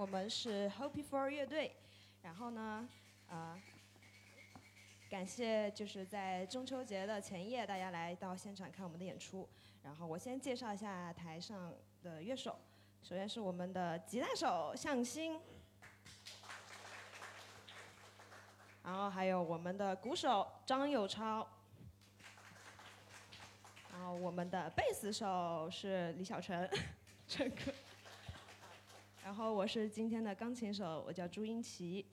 我们是 Hope for 乐队。然后呢，呃，感谢就是在中秋节的前夜，大家来到现场看我们的演出。然后我先介绍一下台上的乐手，首先是我们的吉他手向新，然后还有我们的鼓手张友超，然后我们的贝斯手是李小晨，陈哥。然后我是今天的钢琴手，我叫朱英奇。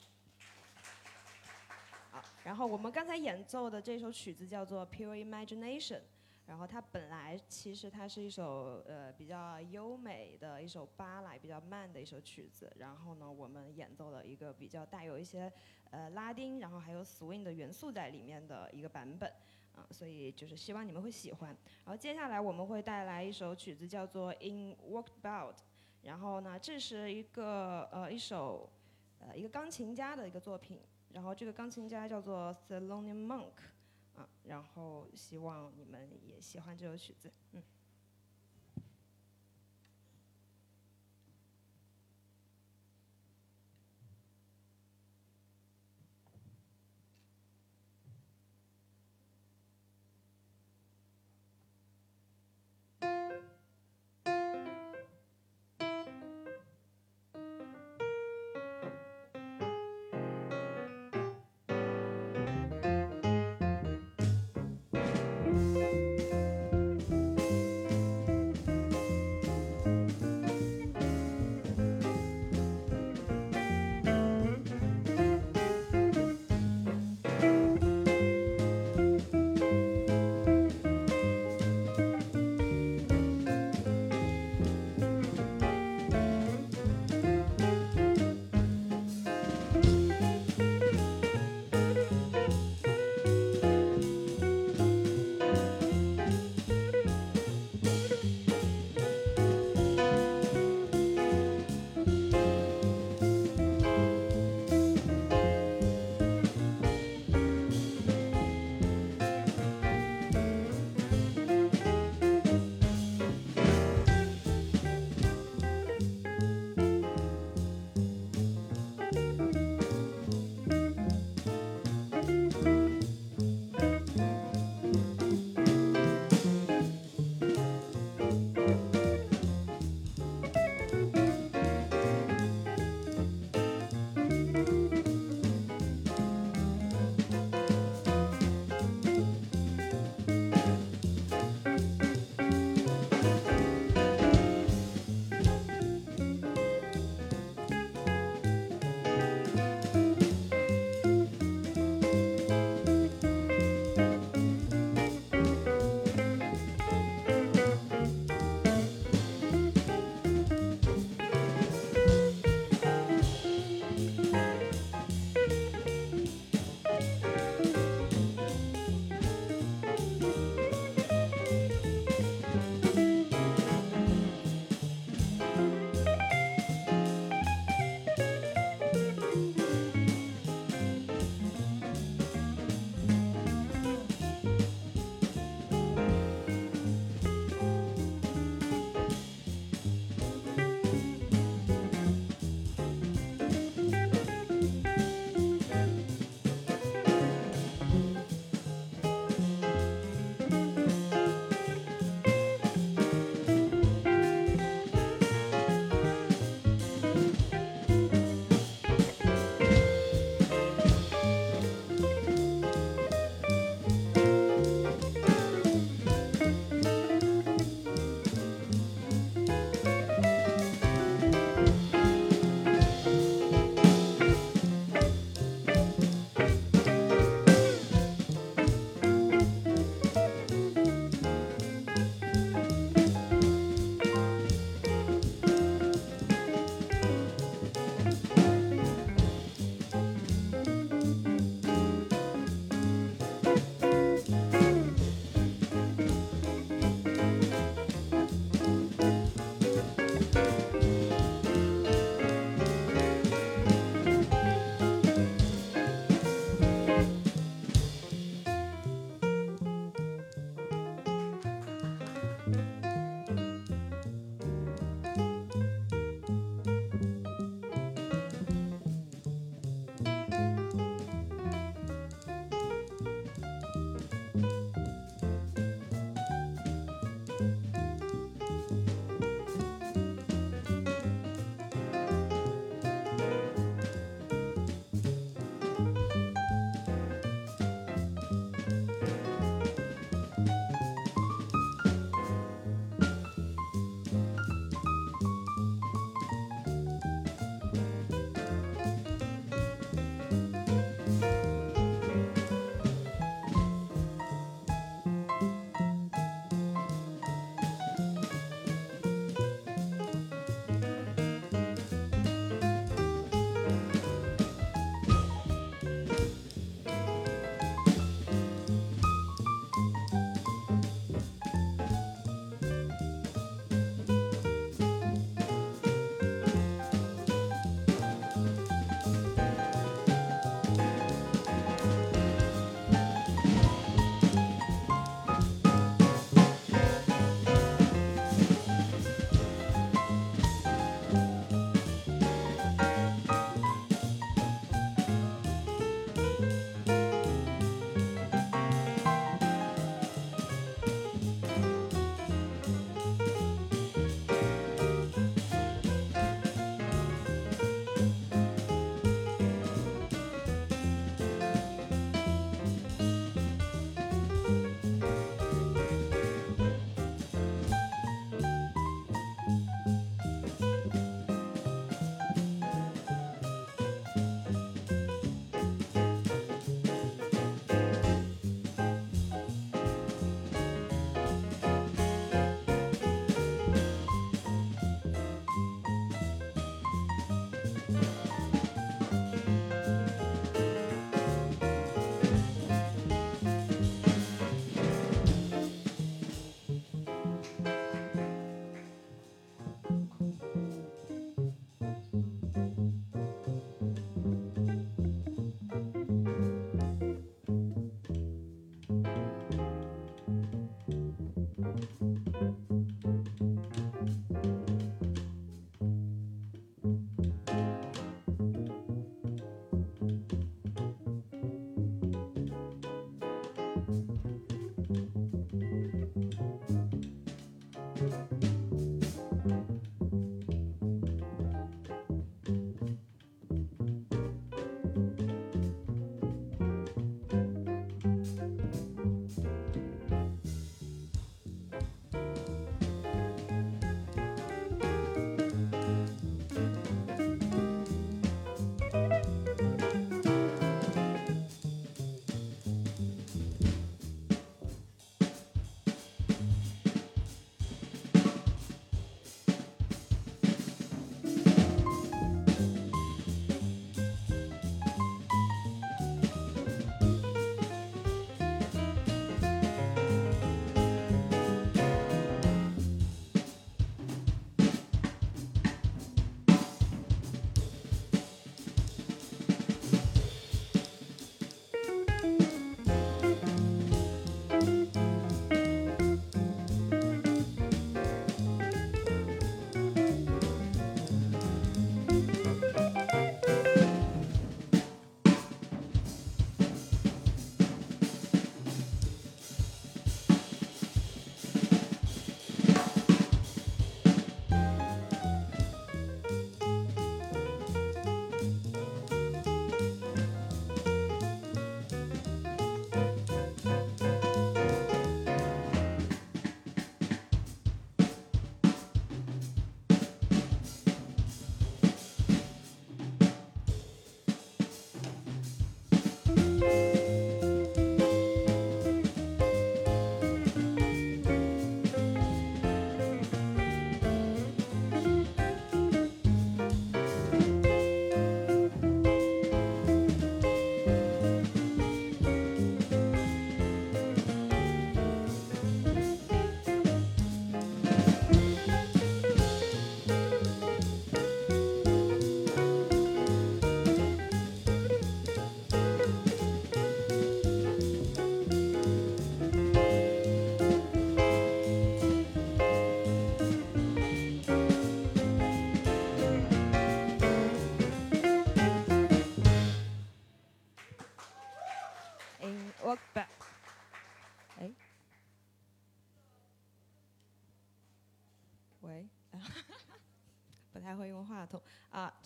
好，然后我们刚才演奏的这首曲子叫做《Pure Imagination》，然后它本来其实它是一首呃比较优美的一首巴莱，比较慢的一首曲子。然后呢，我们演奏了一个比较带有一些呃拉丁，然后还有 swing 的元素在里面的一个版本。啊，所以就是希望你们会喜欢。然后接下来我们会带来一首曲子叫做《In Walkabout》。然后呢，这是一个呃一首呃一个钢琴家的一个作品，然后这个钢琴家叫做 s e l o n i Monk，啊，然后希望你们也喜欢这首曲子，嗯。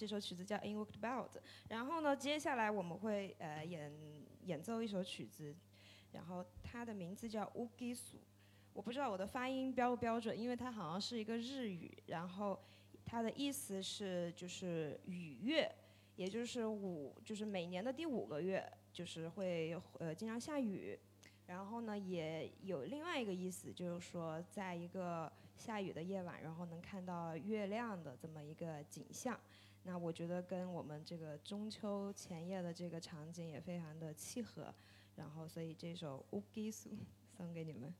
这首曲子叫《Inward Bound》，然后呢，接下来我们会呃演演奏一首曲子，然后它的名字叫《乌鸡苏》。我不知道我的发音标不标准，因为它好像是一个日语，然后它的意思是就是雨月，也就是五，就是每年的第五个月，就是会呃经常下雨。然后呢，也有另外一个意思，就是说在一个下雨的夜晚，然后能看到月亮的这么一个景象。那我觉得跟我们这个中秋前夜的这个场景也非常的契合。然后，所以这首《乌鸡苏》送给你们。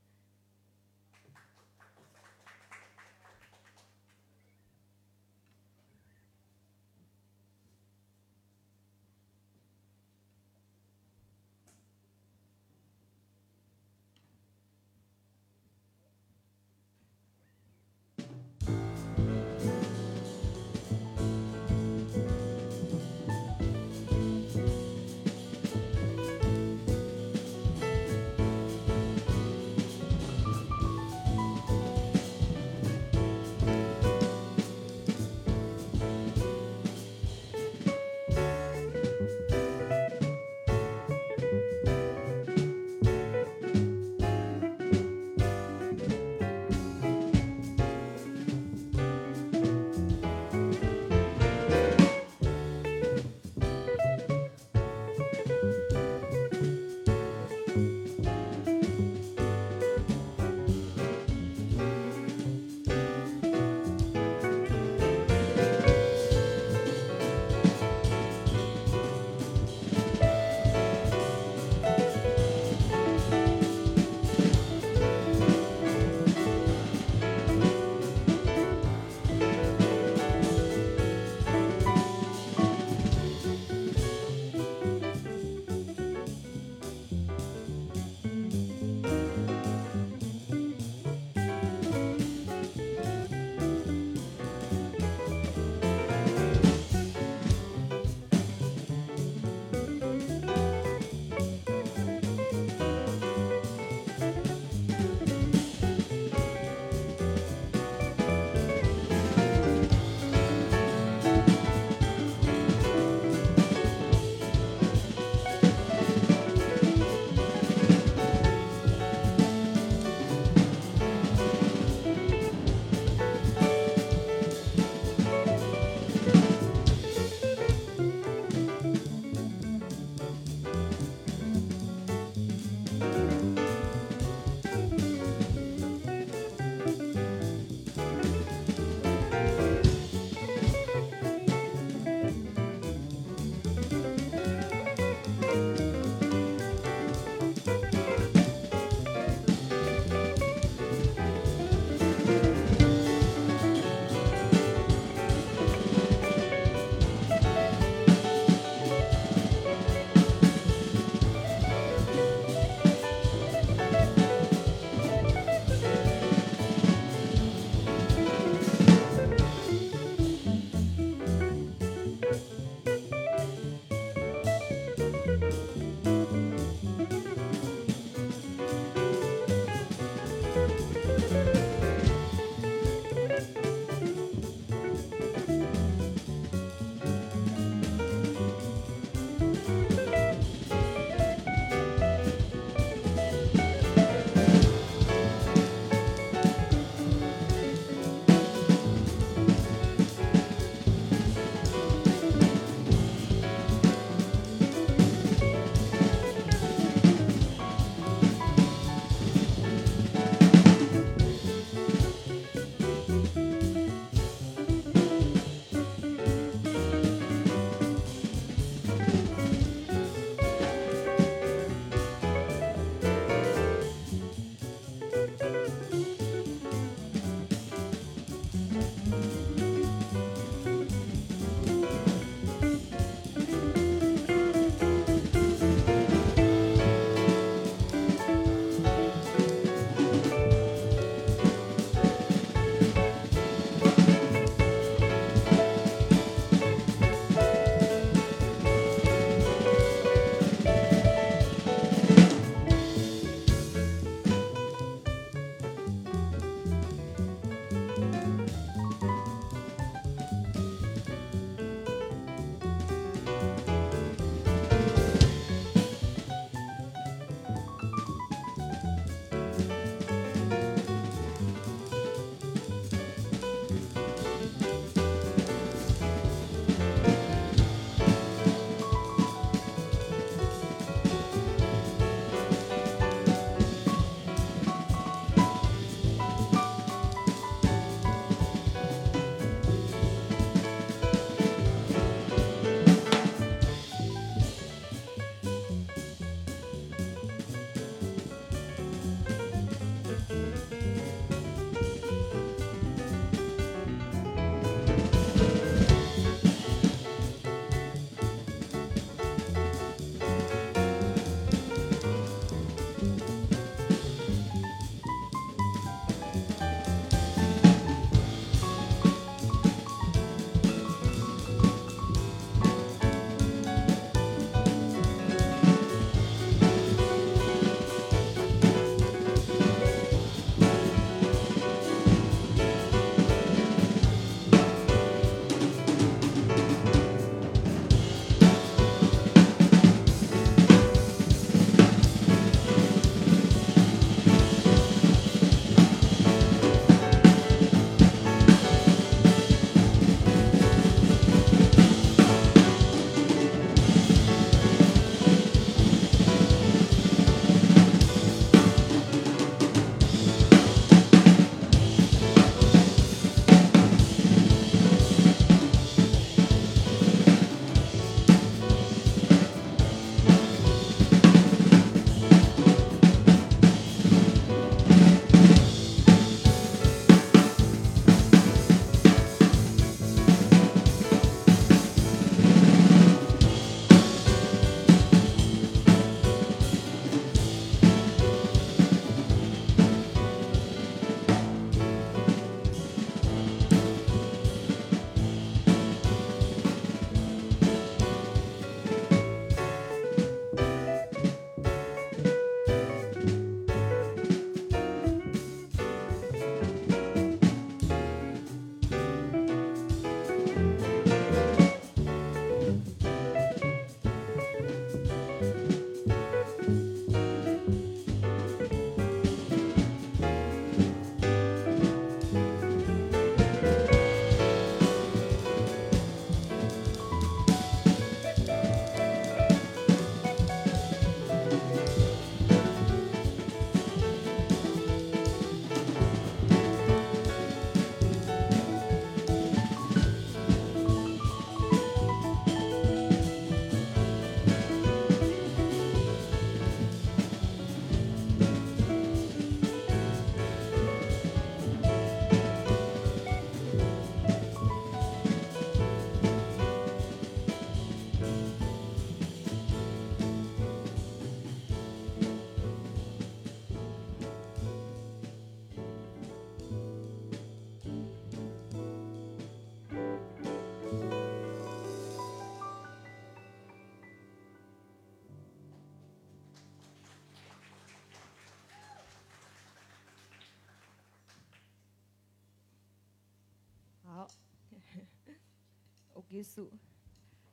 ，Ogisu，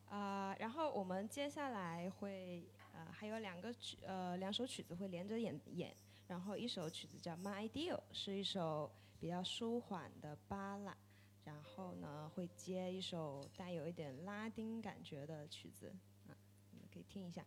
啊，然后我们接下来会呃还有两个曲呃两首曲子会连着演演，然后一首曲子叫 My Ideal，是一首比较舒缓的巴拉，然后呢会接一首带有一点拉丁感觉的曲子，啊，你们可以听一下。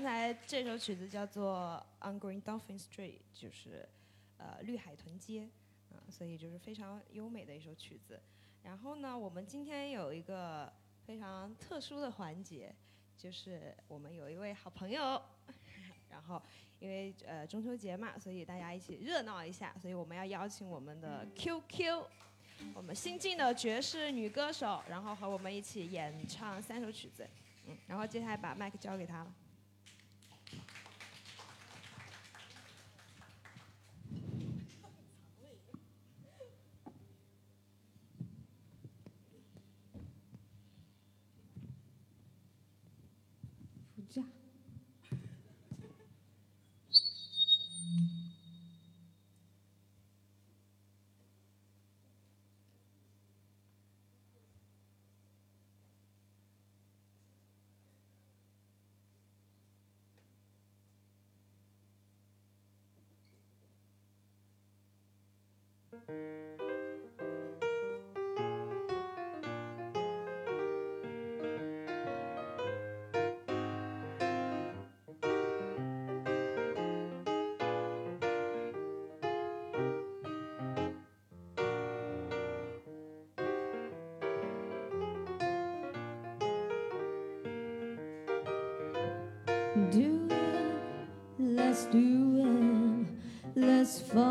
刚才这首曲子叫做《On Green Dolphin Street》，就是呃绿海豚街，啊、所以就是非常优美的一首曲子。然后呢，我们今天有一个非常特殊的环节，就是我们有一位好朋友，然后因为呃中秋节嘛，所以大家一起热闹一下，所以我们要邀请我们的 QQ，我们新晋的爵士女歌手，然后和我们一起演唱三首曲子。嗯，然后接下来把麦克交给他了。Do it, let's do it, let's fall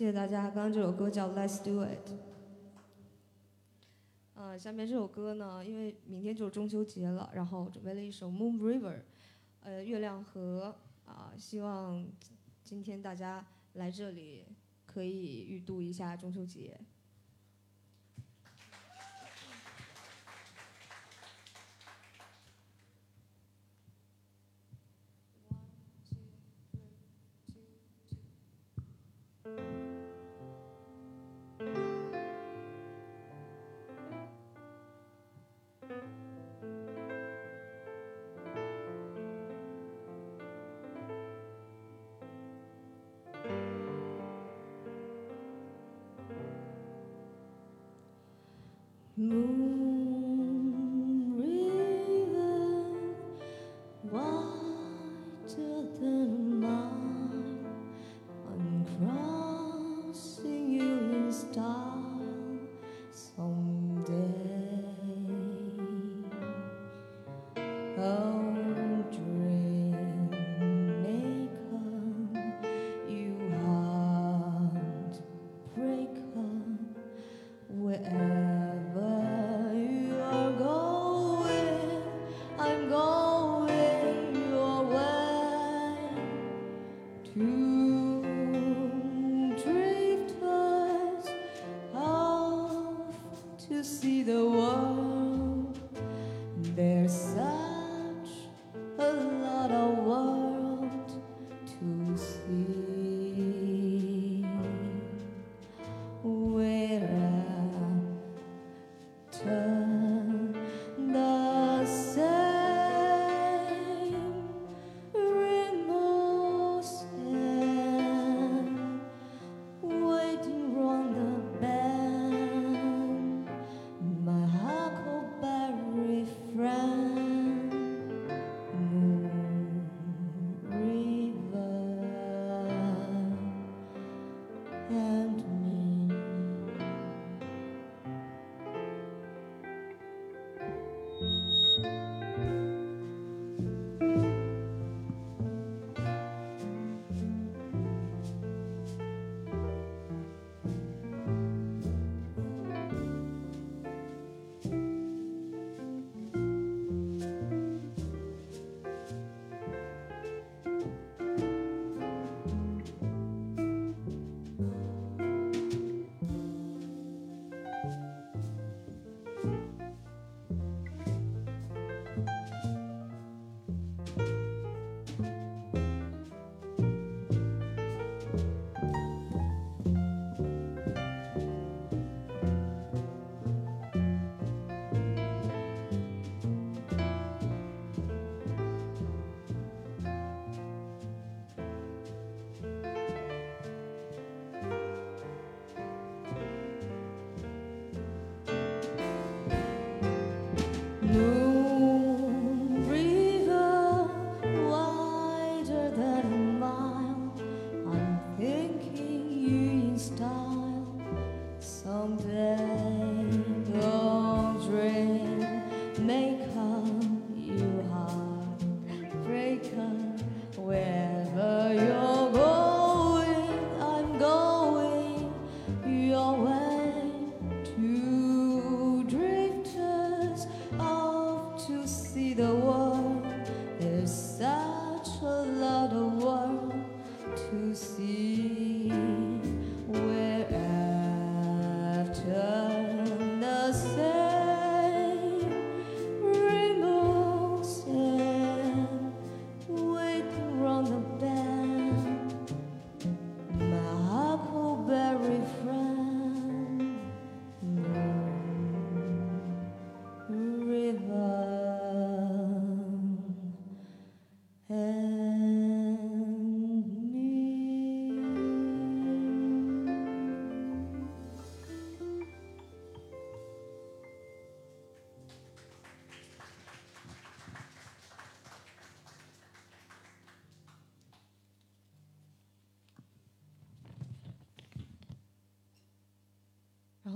谢谢大家。刚刚这首歌叫《Let's Do It》。呃，下面这首歌呢，因为明天就是中秋节了，然后准备了一首《Moon River》，呃，月亮河啊、希望今天大家来这里可以预度一下中秋节。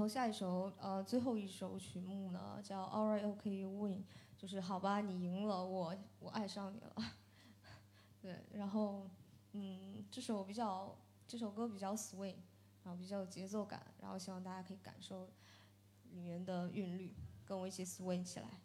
后下一首呃最后一首曲目呢叫 Alright OK You Win，就是好吧你赢了我我爱上你了。对，然后嗯这首比较这首歌比较 swing，然后比较有节奏感，然后希望大家可以感受里面的韵律，跟我一起 swing 起来。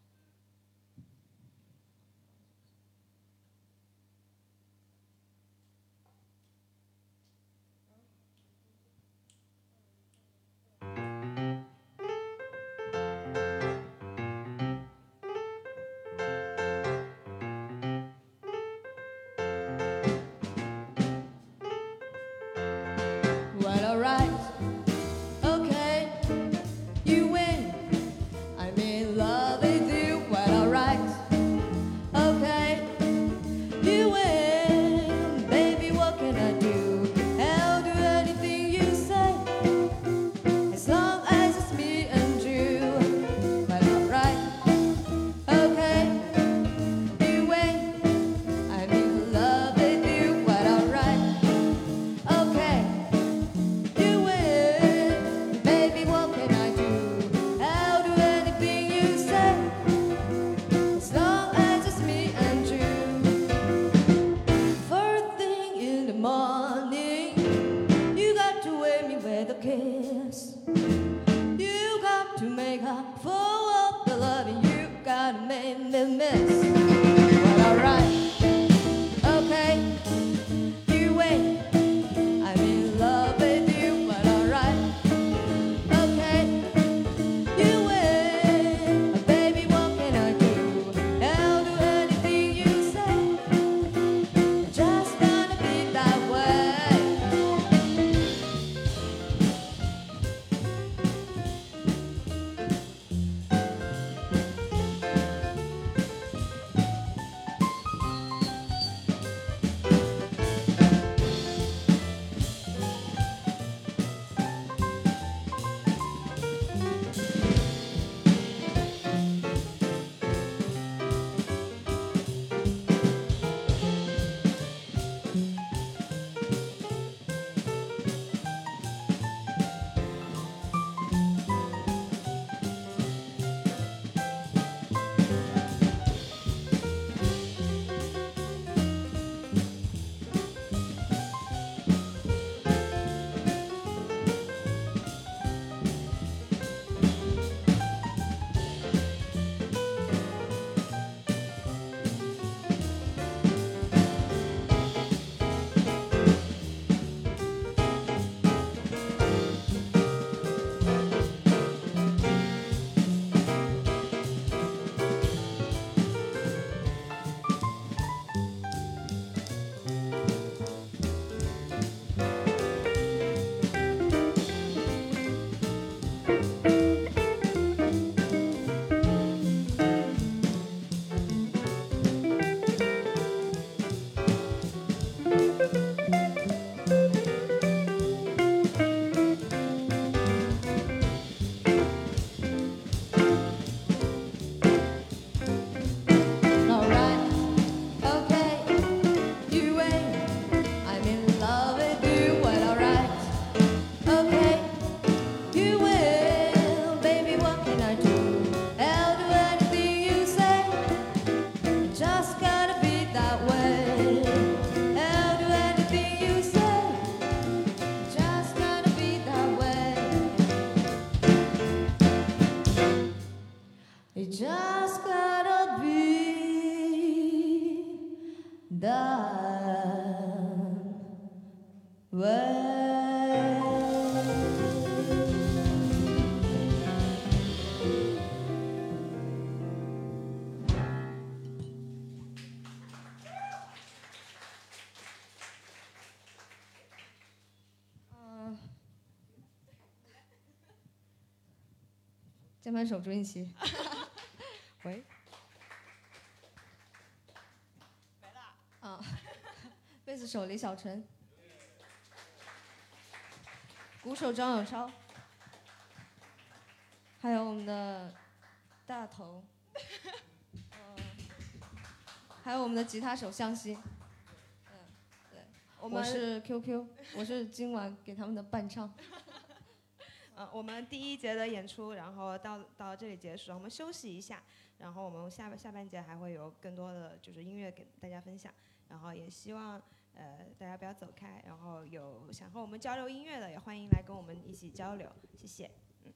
键盘手朱印琪。喂，啊，贝斯手李小晨，鼓手张永超，还有我们的大头，嗯，还有我们的吉他手向西，嗯，对，我们我是 QQ，我是今晚给他们的伴唱。呃，我们第一节的演出，然后到到这里结束，我们休息一下，然后我们下下半节还会有更多的就是音乐给大家分享，然后也希望呃大家不要走开，然后有想和我们交流音乐的，也欢迎来跟我们一起交流，谢谢。嗯。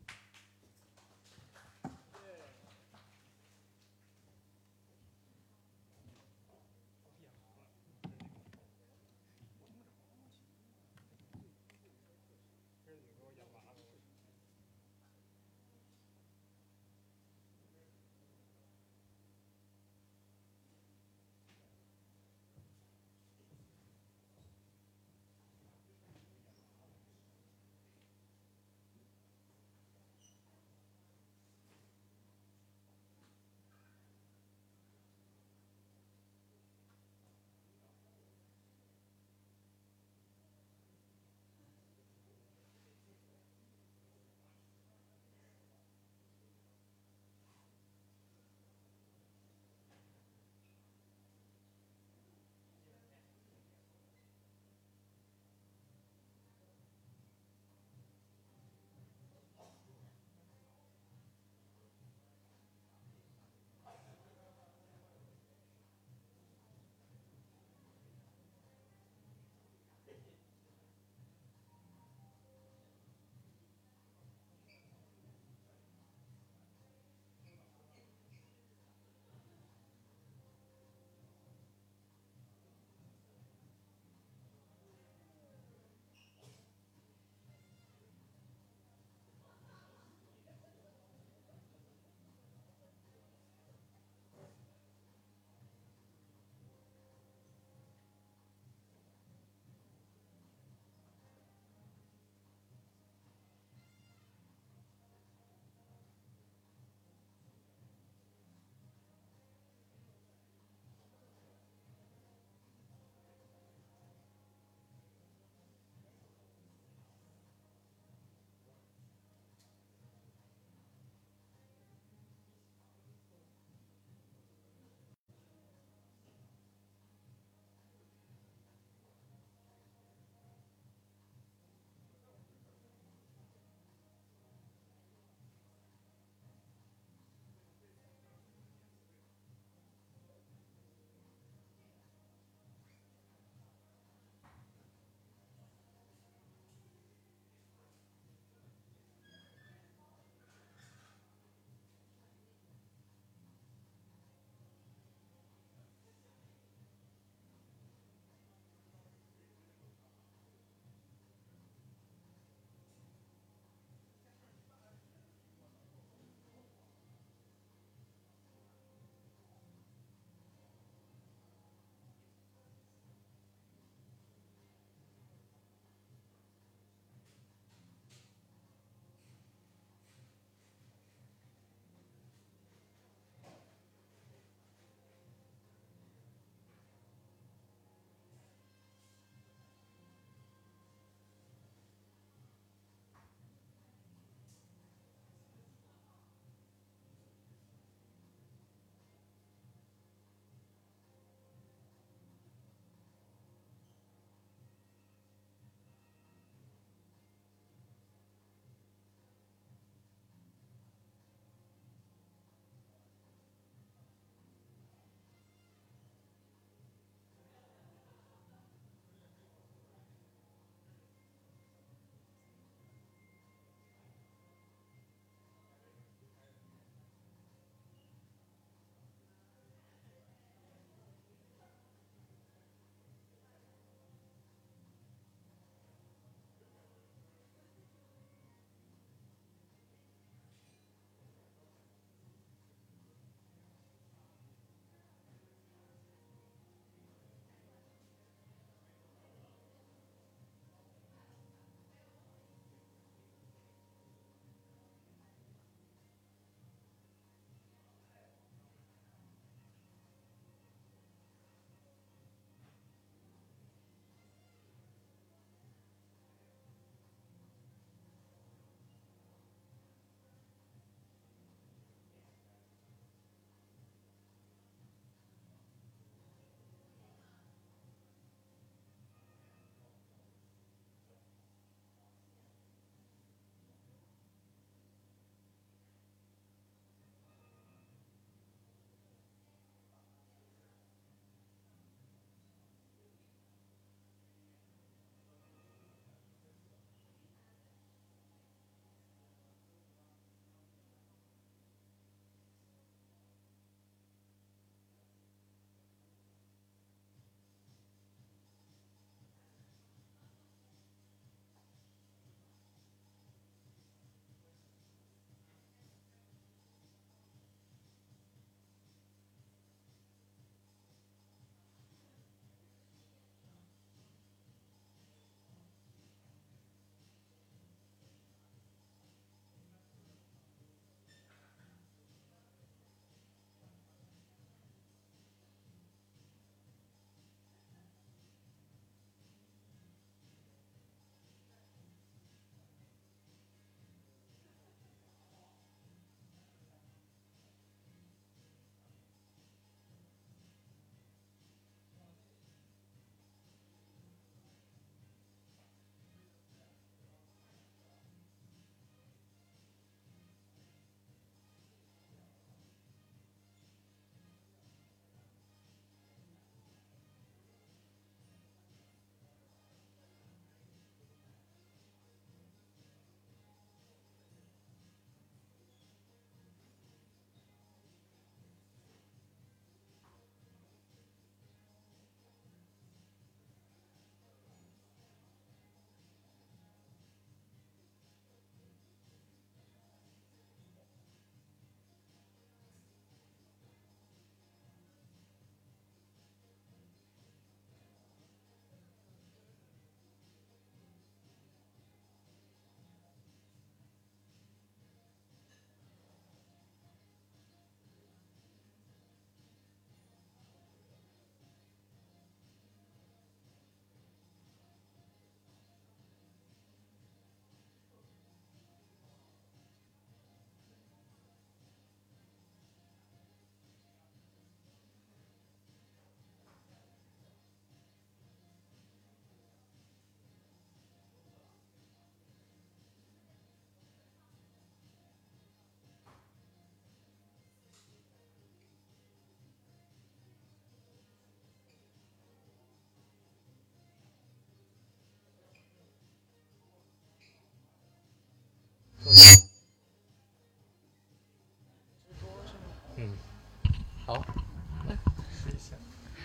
好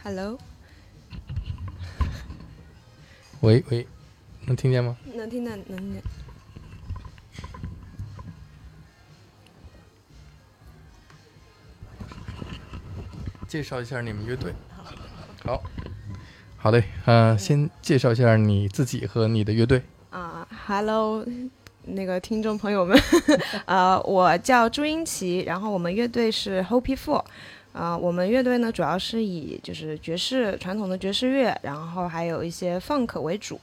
，Hello，喂喂，能听见吗？能听见，能听见。介绍一下你们乐队。好，好嘞，呃，先介绍一下你自己和你的乐队。啊、h e l l o 那个听众朋友们，呃，我叫朱英奇，然后我们乐队是 Hopi Four，啊、我们乐队呢主要是以就是爵士传统的爵士乐，然后还有一些 funk 为主，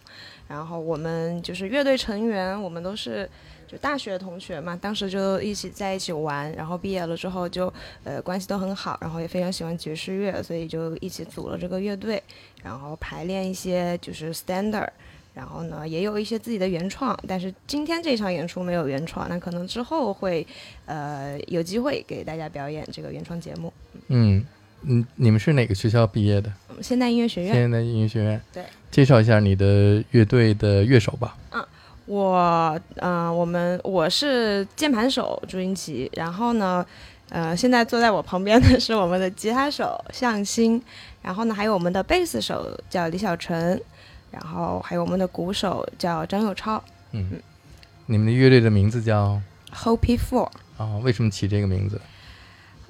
然后我们就是乐队成员，我们都是就大学同学嘛，当时就一起在一起玩，然后毕业了之后就呃关系都很好，然后也非常喜欢爵士乐，所以就一起组了这个乐队，然后排练一些就是 standard。然后呢，也有一些自己的原创，但是今天这场演出没有原创，那可能之后会，呃，有机会给大家表演这个原创节目。嗯嗯，你们是哪个学校毕业的？嗯现代音乐学院，现代音乐学院。对，介绍一下你的乐队的乐手吧。嗯我，呃，我们我是键盘手朱云奇，然后呢，呃，现在坐在我旁边的是我们的吉他手向新，然后呢，还有我们的贝斯手叫李小晨，然后还有我们的鼓手叫张佑超嗯，你们的乐队的名字叫，Hopi Four。啊？为什么起这个名字？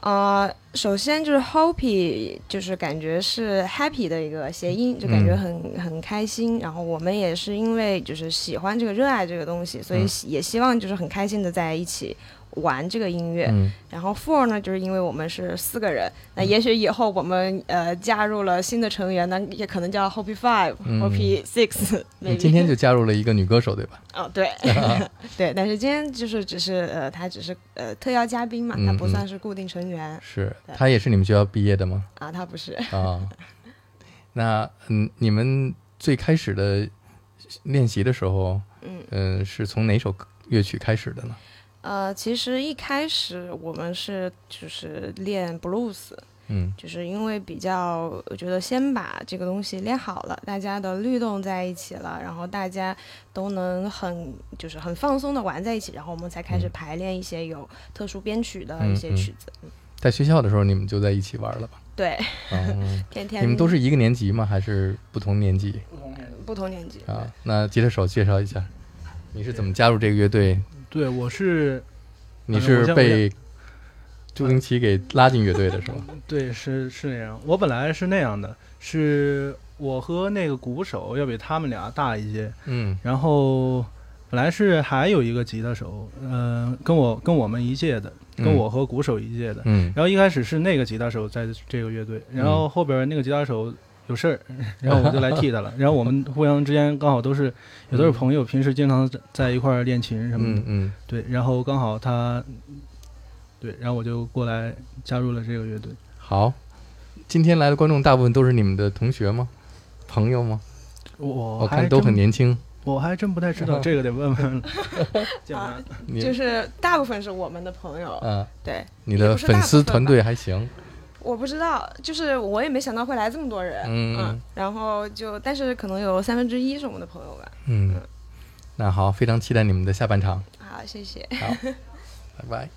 呃，首先就是 Hopi，就是感觉是 happy 的一个谐音，就感觉嗯很、很开心。然后我们也是因为就是喜欢这个、热爱这个东西，所以也希望就是很开心的在一起玩这个音乐。嗯然后 Four 呢，就是因为我们是四个人，那也许以后我们呃加入了新的成员，那也可能叫 Hopi Five、嗯 Hopi Six。今天就加入了一个女歌手，对吧？哦，对，对，但是今天就是只是呃，她只是呃特邀嘉宾嘛，嗯他不嗯算是固定成员、是，对她也是你们学校毕业的吗？啊，她不是。啊，那嗯，你们最开始的练习的时候，嗯嗯、是从哪首乐曲开始的呢？呃，其实一开始我们是就是练 blues，嗯就是因为比较我觉得先把这个东西练好了，大家的律动在一起了，然后大家都能很就是很放松的玩在一起，然后我们才开始嗯排练一些有特殊编曲的嗯一些嗯曲子。在学校的时候，你们就在一起玩了吧？对，嗯，天天你们都是一个年级吗？还是不同年级不同年级。啊？那吉他手介绍一下，你是怎么加入这个乐队？对，我是你是被朱英奇给拉进乐队的是吧？对是是那样，我本来是那样的，是我和那个鼓手要比他们俩大一些，嗯然后本来是还有一个吉他手，嗯、跟我跟我们一届的，跟嗯我和鼓手一届的。嗯然后一开始是那个吉他手在这个乐队，然后后边那个吉他手有事儿，然后我就来替他了。然后我们互相之间刚好都是也都是朋友，平时经常在在一块儿练琴什么的。嗯嗯，对，然后刚好他，对，然后我就过来加入了这个乐队。好。今天来的观众大部分都是你们的同学吗？朋友吗？我看都很年轻。我还真不太知道，这个得问问建 啊就是大部分是我们的朋友，啊，对，你的粉丝团队还行。我不知道，就是我也没想到会来这么多人，嗯然后就，但是可能有三分之一是我们的朋友吧。嗯，那好，非常期待你们的下半场。好，谢谢。好，拜拜。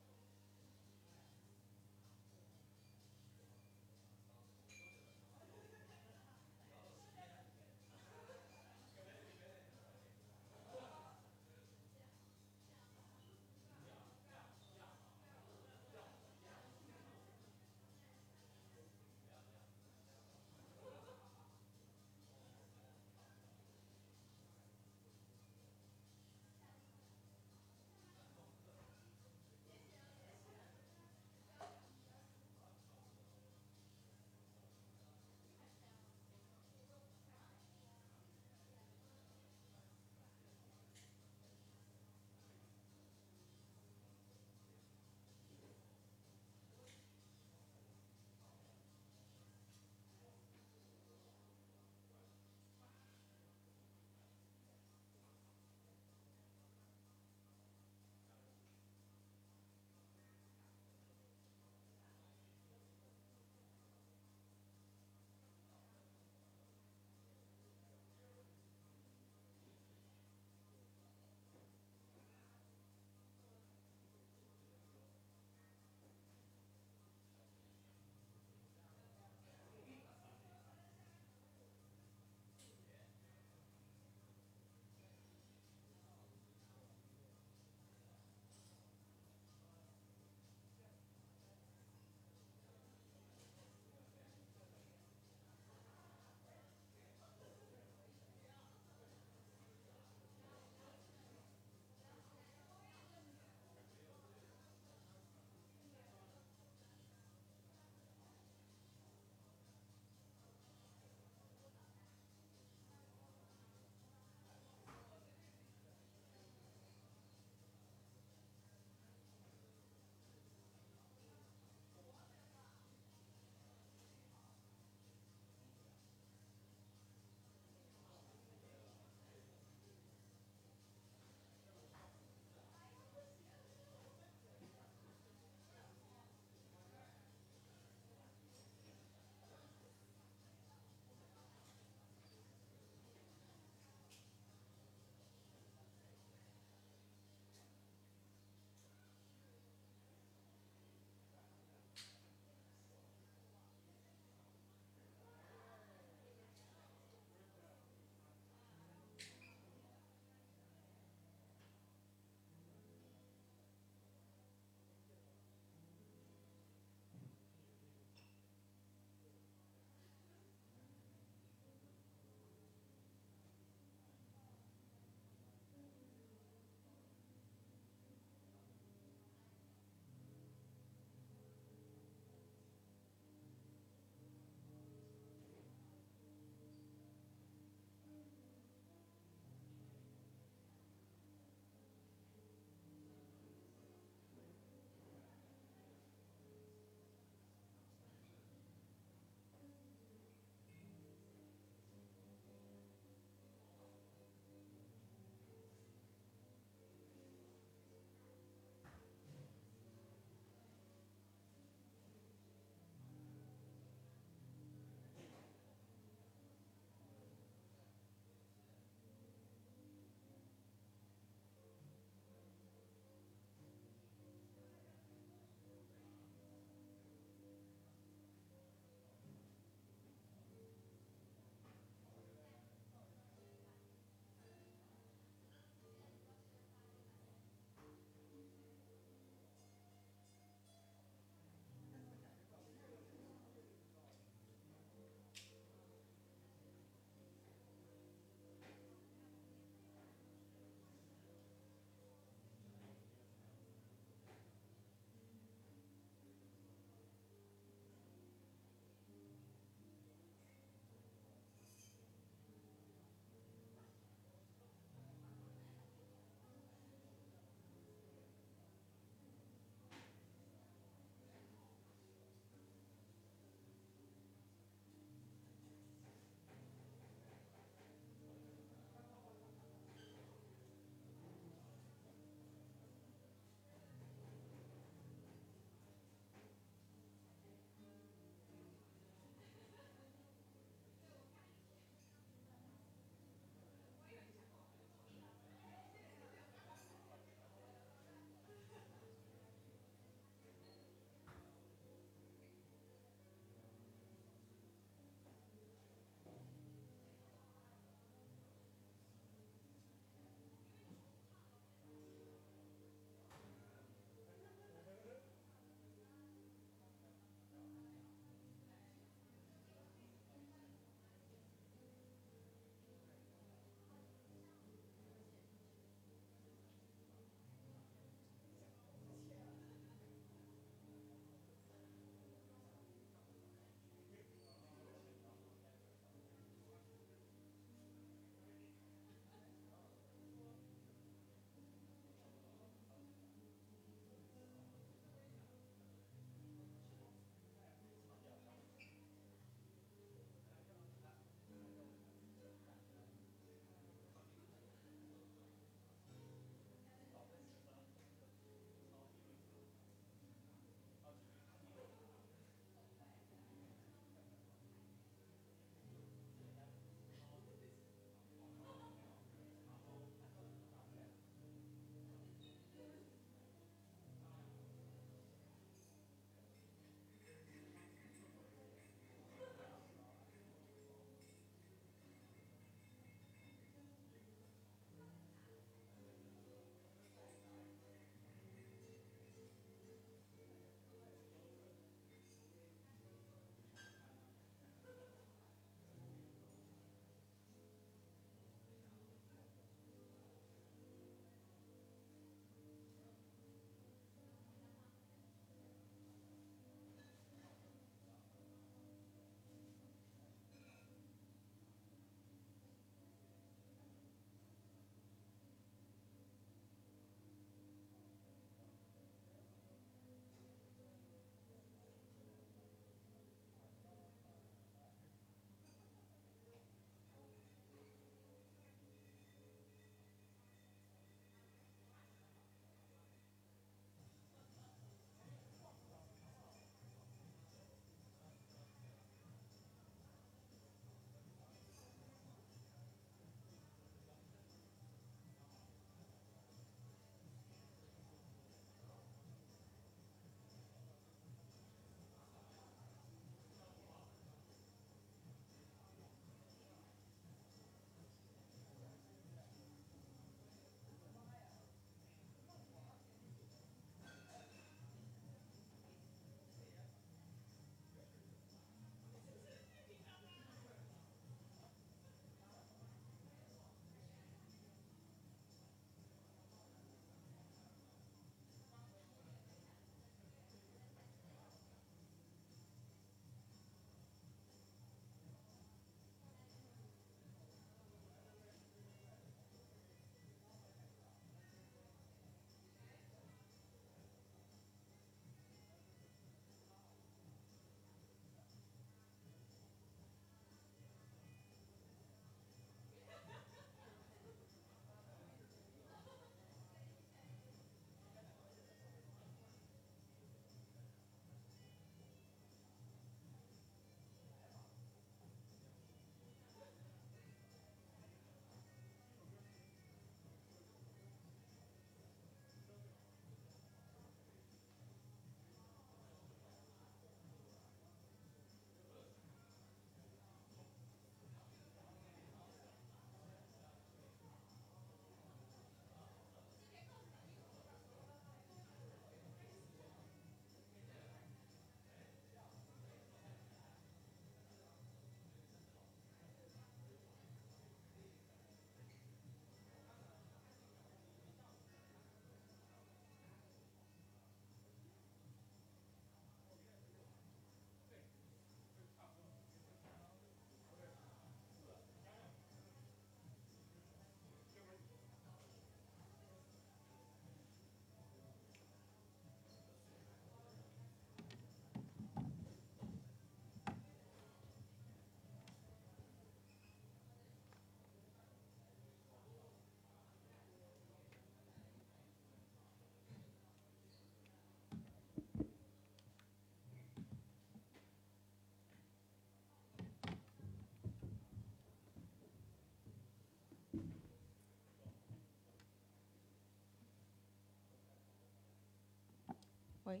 喂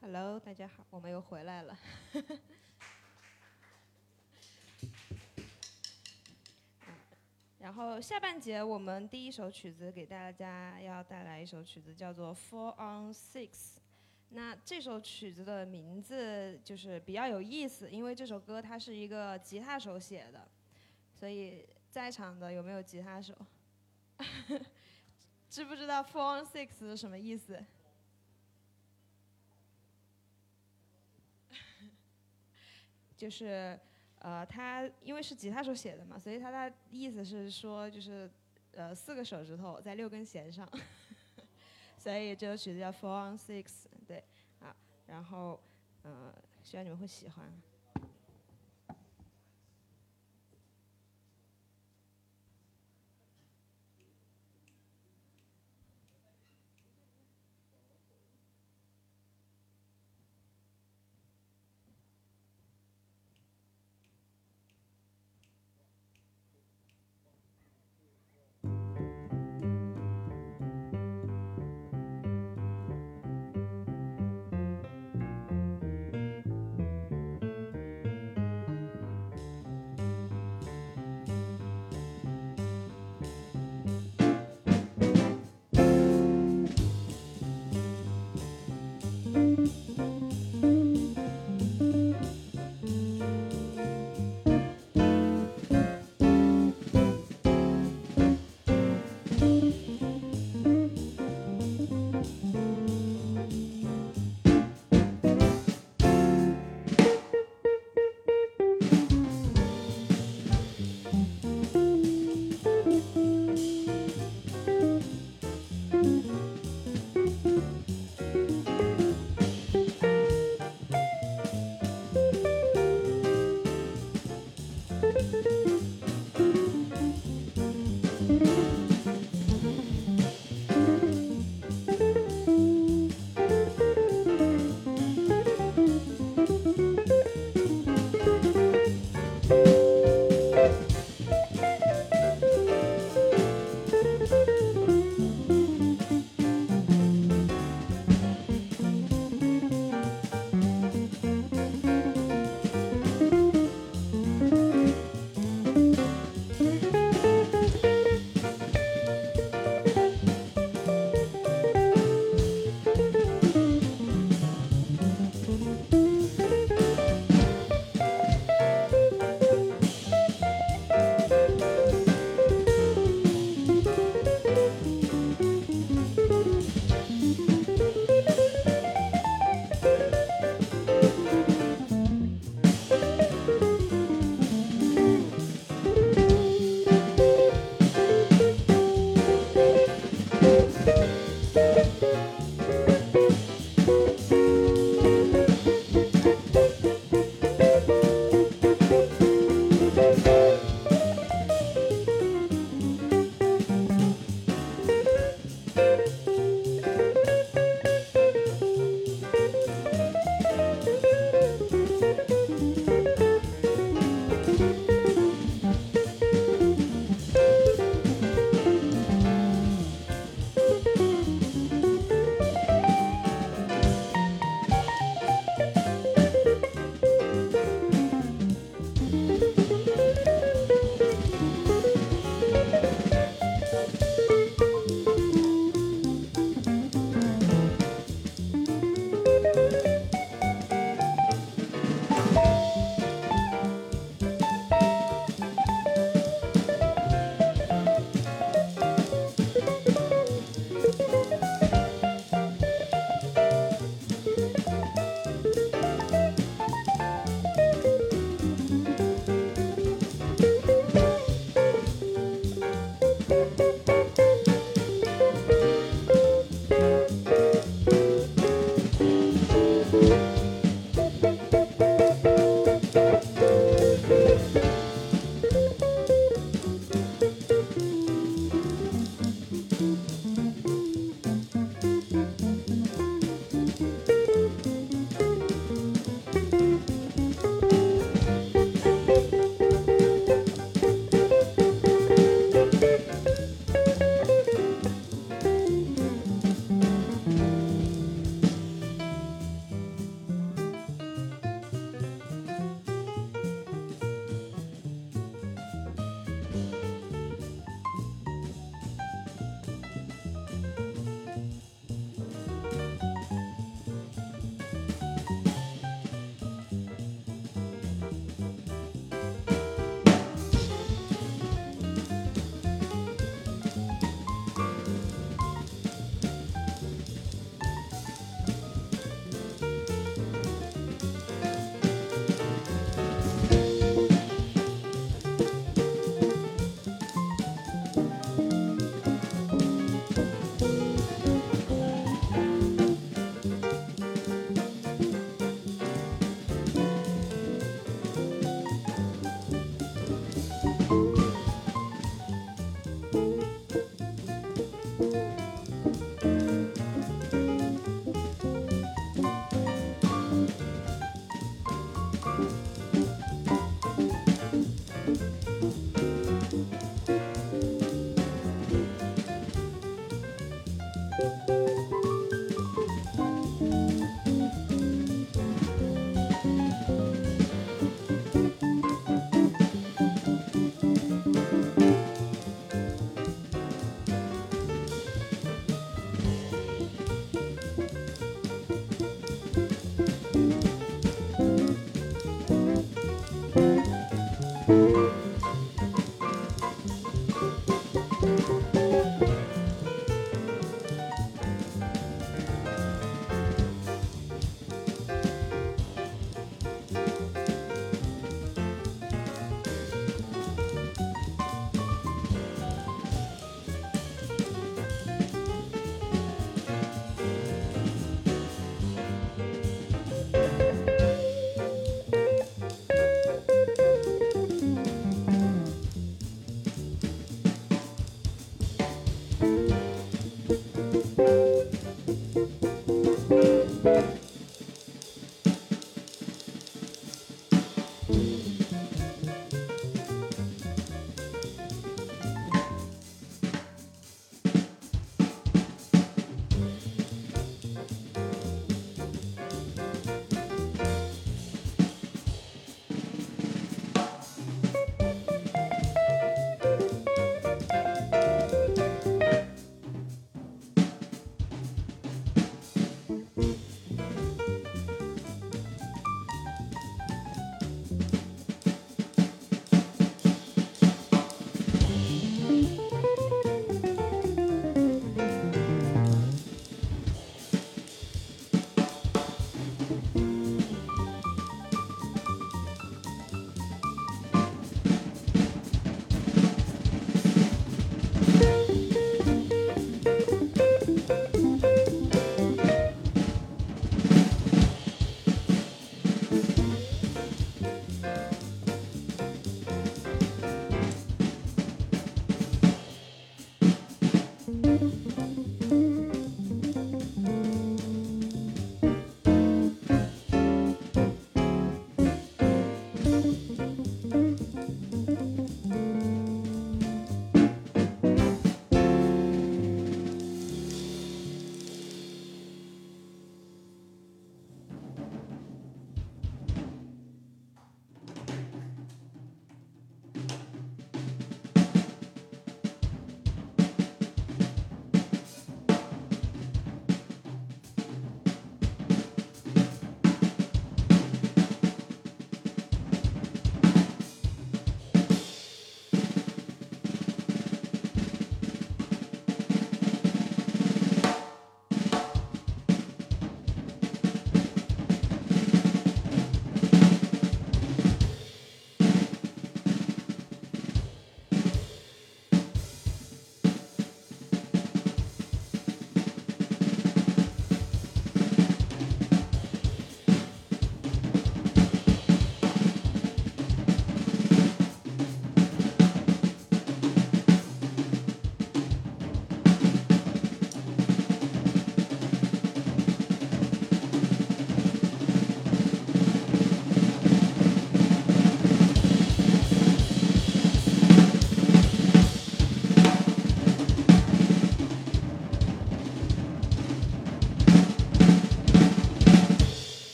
Hello，大家好，我们又回来了。然后下半节我们第一首曲子给大家要带来一首曲子，叫做《Four on Six》。那这首曲子的名字就是比较有意思，因为这首歌它是一个吉他手写的，所以在场的有没有吉他手？知不知道 Four on Six 是什么意思？就是呃，他因为是吉他手写的嘛，所以他的意思是说，就是呃四个手指头在六根弦上，所以这首曲子叫 Four on Six，对，啊，然后嗯、呃，希望你们会喜欢。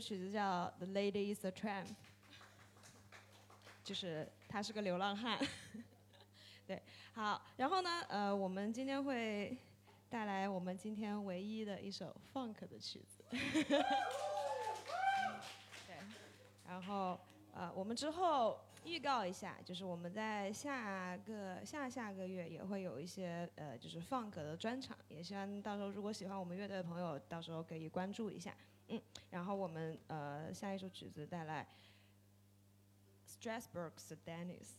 曲子叫《The Lady Is a Tramp》，就是他是个流浪汉。对，好，然后呢，呃，我们今天会带来我们今天唯一的一首 funk 的曲子。对，然后呃，我们之后预告一下，就是我们在下个下下个月也会有一些呃，就是放歌的专场，也希望到时候如果喜欢我们乐队的朋友，到时候可以关注一下。嗯，然后我们呃下一首曲子带来 Strasbourg's Dennis。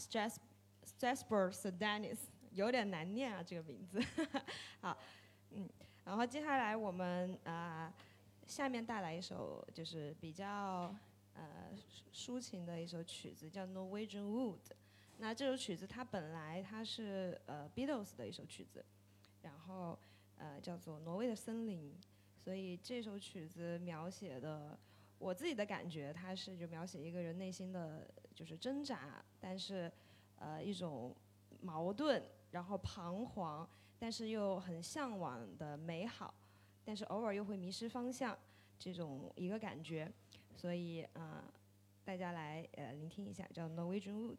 Stress Strasbourg Sedanis，有点难念啊这个名字。好，嗯，然后接下来我们啊、下面带来一首就是比较呃抒情的一首曲子，叫《Norwegian Wood》。那这首曲子它本来它是呃 Beatles 的一首曲子，然后呃叫做《挪威的森林》，所以这首曲子描写的我自己的感觉，它是就描写一个人内心的就是挣扎，但是呃一种矛盾，然后彷徨，但是又很向往的美好，但是偶尔又会迷失方向，这种一个感觉，所以啊、呃大家来呃聆听一下，叫《Norwegian Wood》。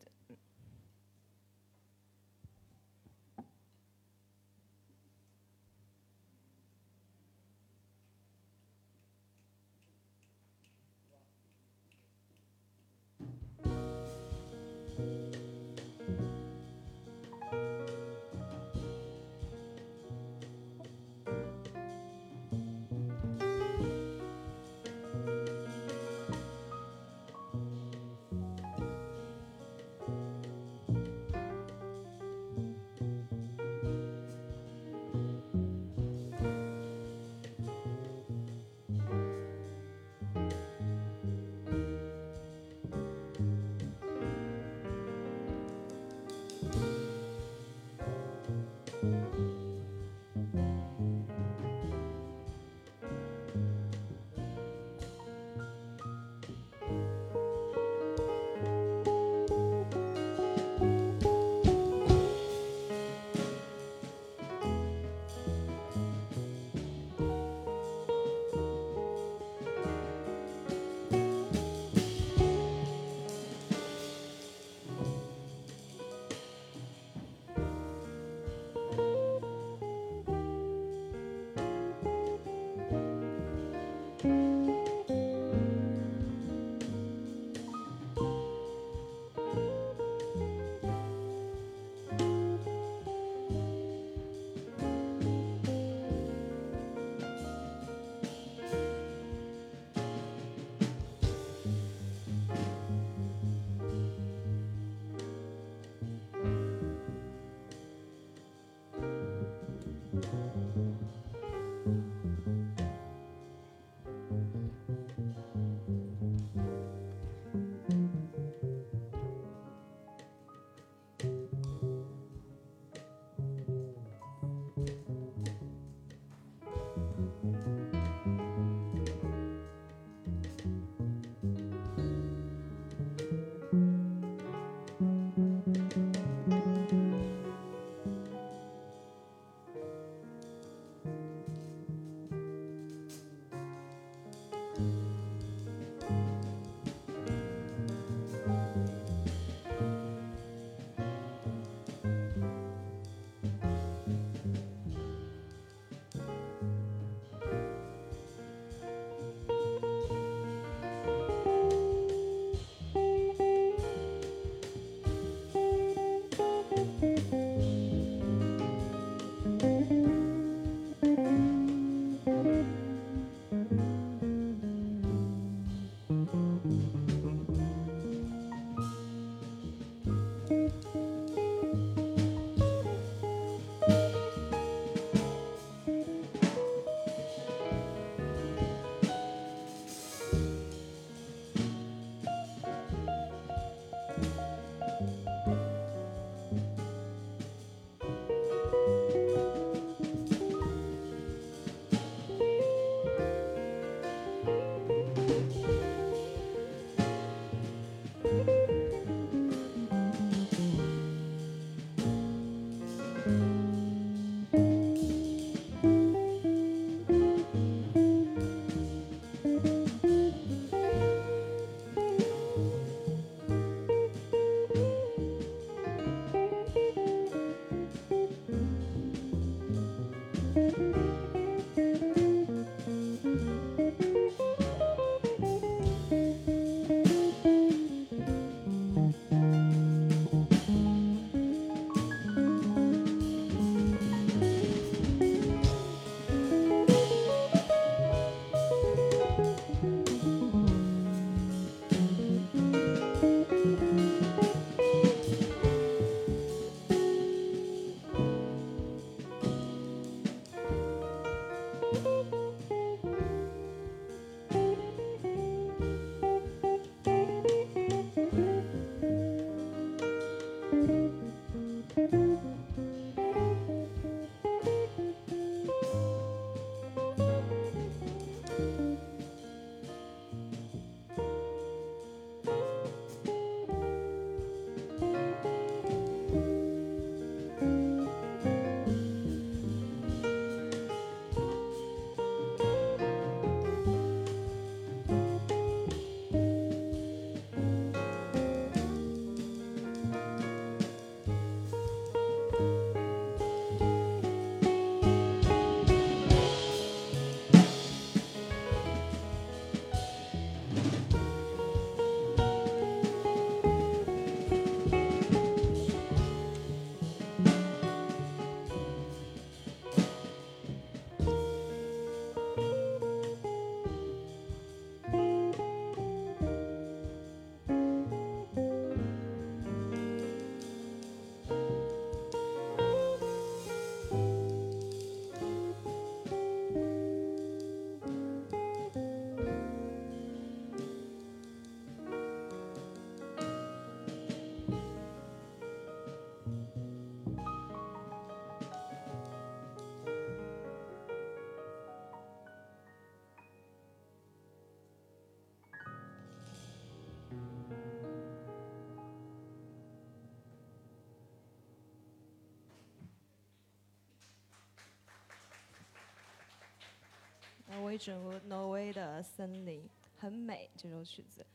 挪威整个挪威的森林，很美这首曲子。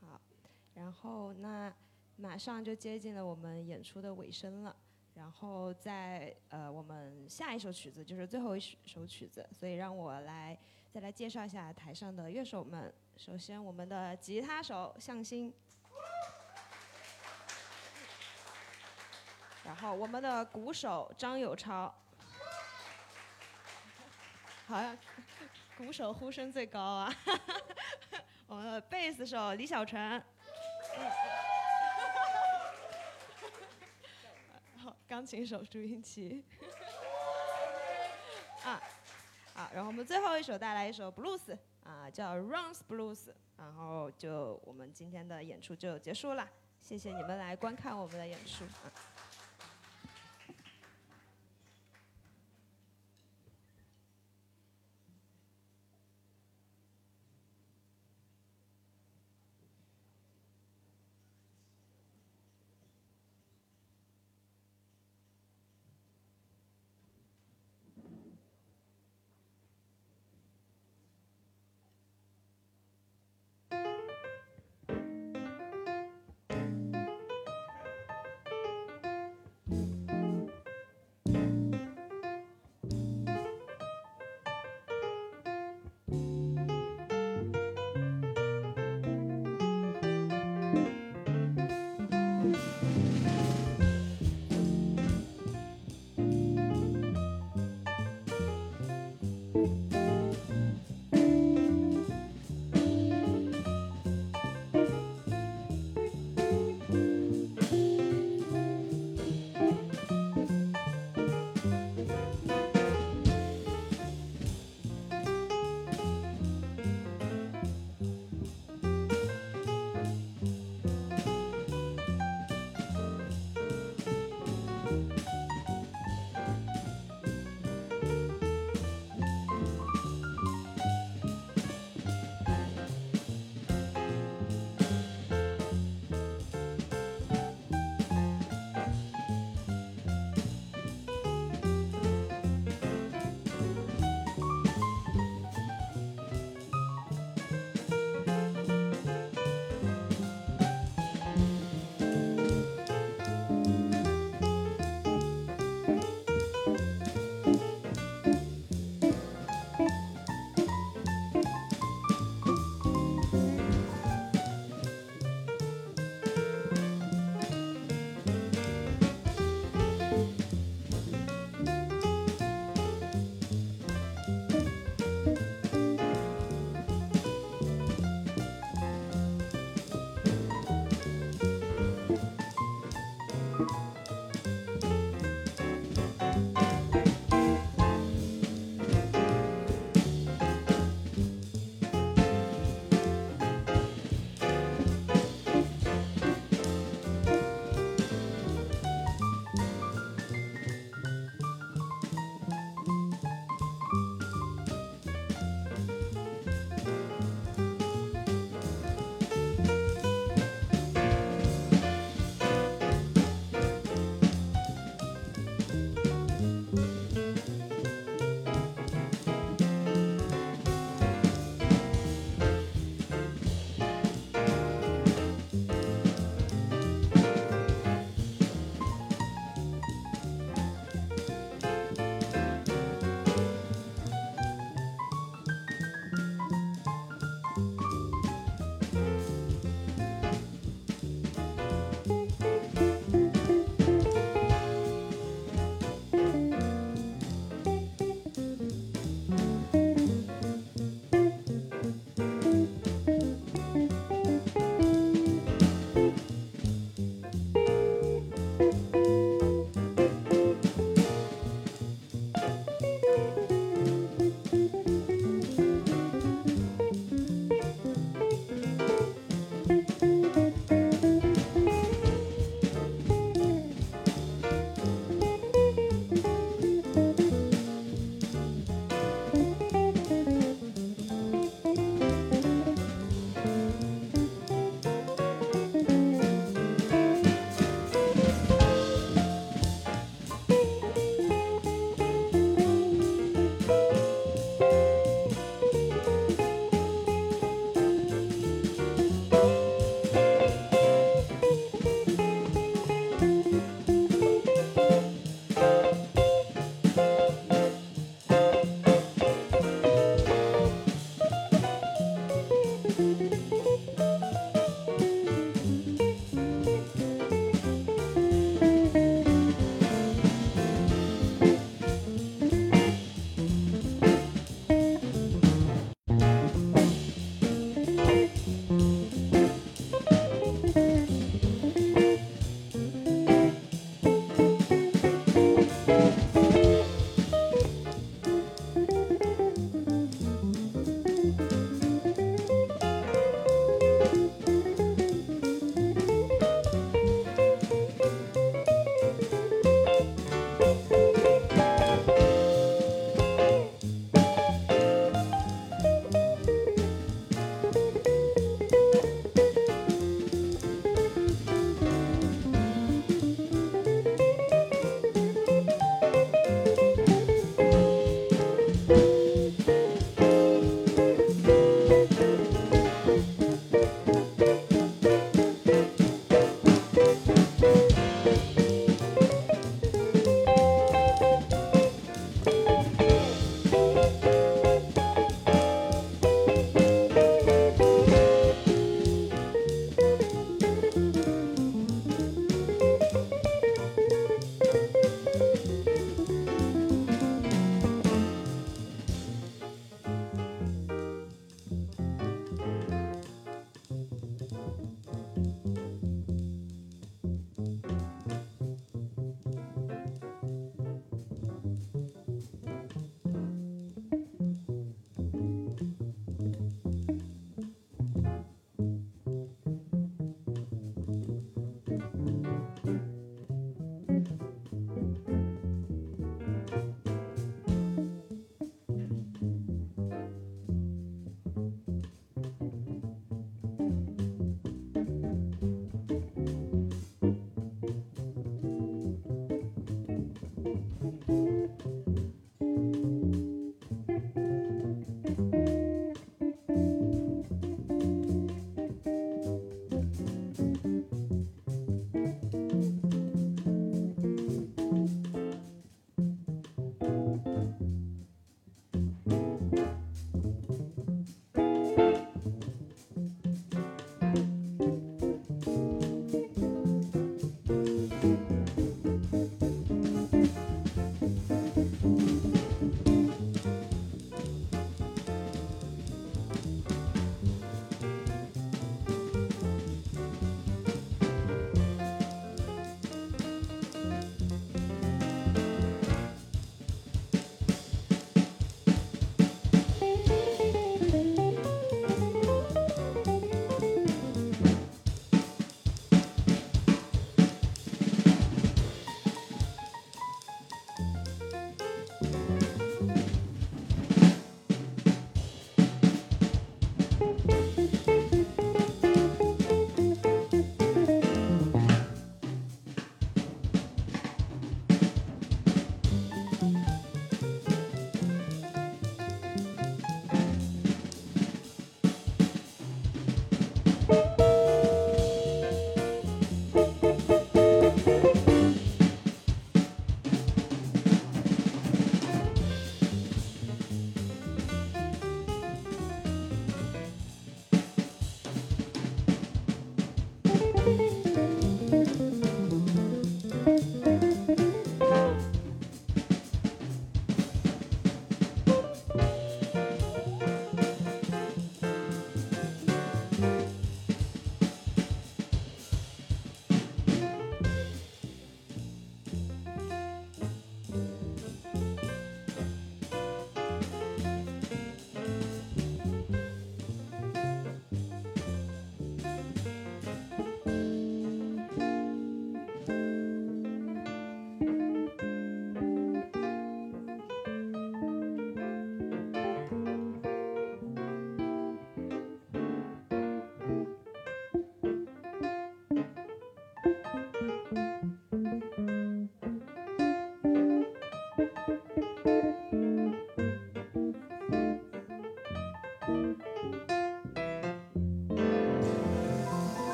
好，然后那马上就接近了我们演出的尾声了。然后在呃我们下一首曲子就是最后一首曲子，所以让我来再来介绍一下台上的乐手们。首先我们的吉他手向心，然后我们的鼓手张友超，好像鼓手呼声最高啊。我们的贝斯手李小晨。钢琴手朱云奇，啊，好，然后我们最后一首带来一首 blues，啊，叫 Runs Blues，然后就我们今天的演出就结束了，谢谢你们来观看我们的演出。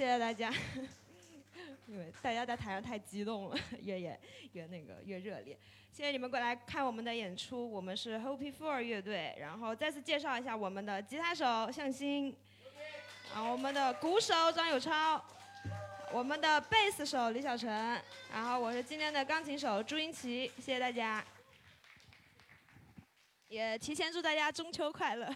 谢谢大家。因为大家在台上太激动了，越演越那个越热烈。谢谢你们过来看我们的演出，我们是 Hope Four 乐队。然后再次介绍一下我们的吉他手向新，啊，我们的鼓手张友超，我们的贝斯手李小晨，然后我是今天的钢琴手朱英奇。谢谢大家，也提前祝大家中秋快乐。